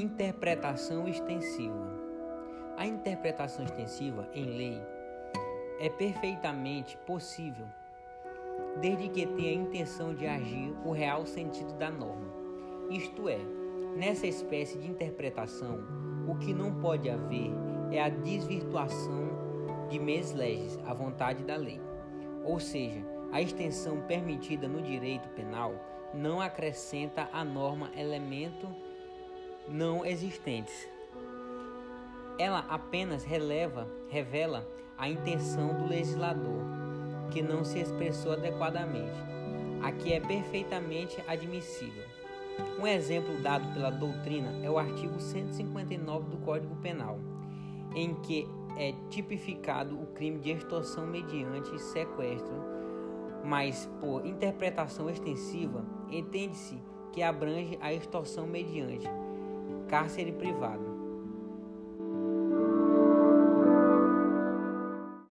Interpretação extensiva. A interpretação extensiva em lei é perfeitamente possível, desde que tenha a intenção de agir o real sentido da norma. Isto é, nessa espécie de interpretação, o que não pode haver é a desvirtuação de mes legis, a vontade da lei. Ou seja, a extensão permitida no direito penal não acrescenta à norma elemento não existentes. Ela apenas releva, revela a intenção do legislador, que não se expressou adequadamente. Aqui é perfeitamente admissível. Um exemplo dado pela doutrina é o artigo 159 do Código Penal, em que é tipificado o crime de extorsão mediante sequestro, mas por interpretação extensiva entende-se que abrange a extorsão mediante cárcere privado.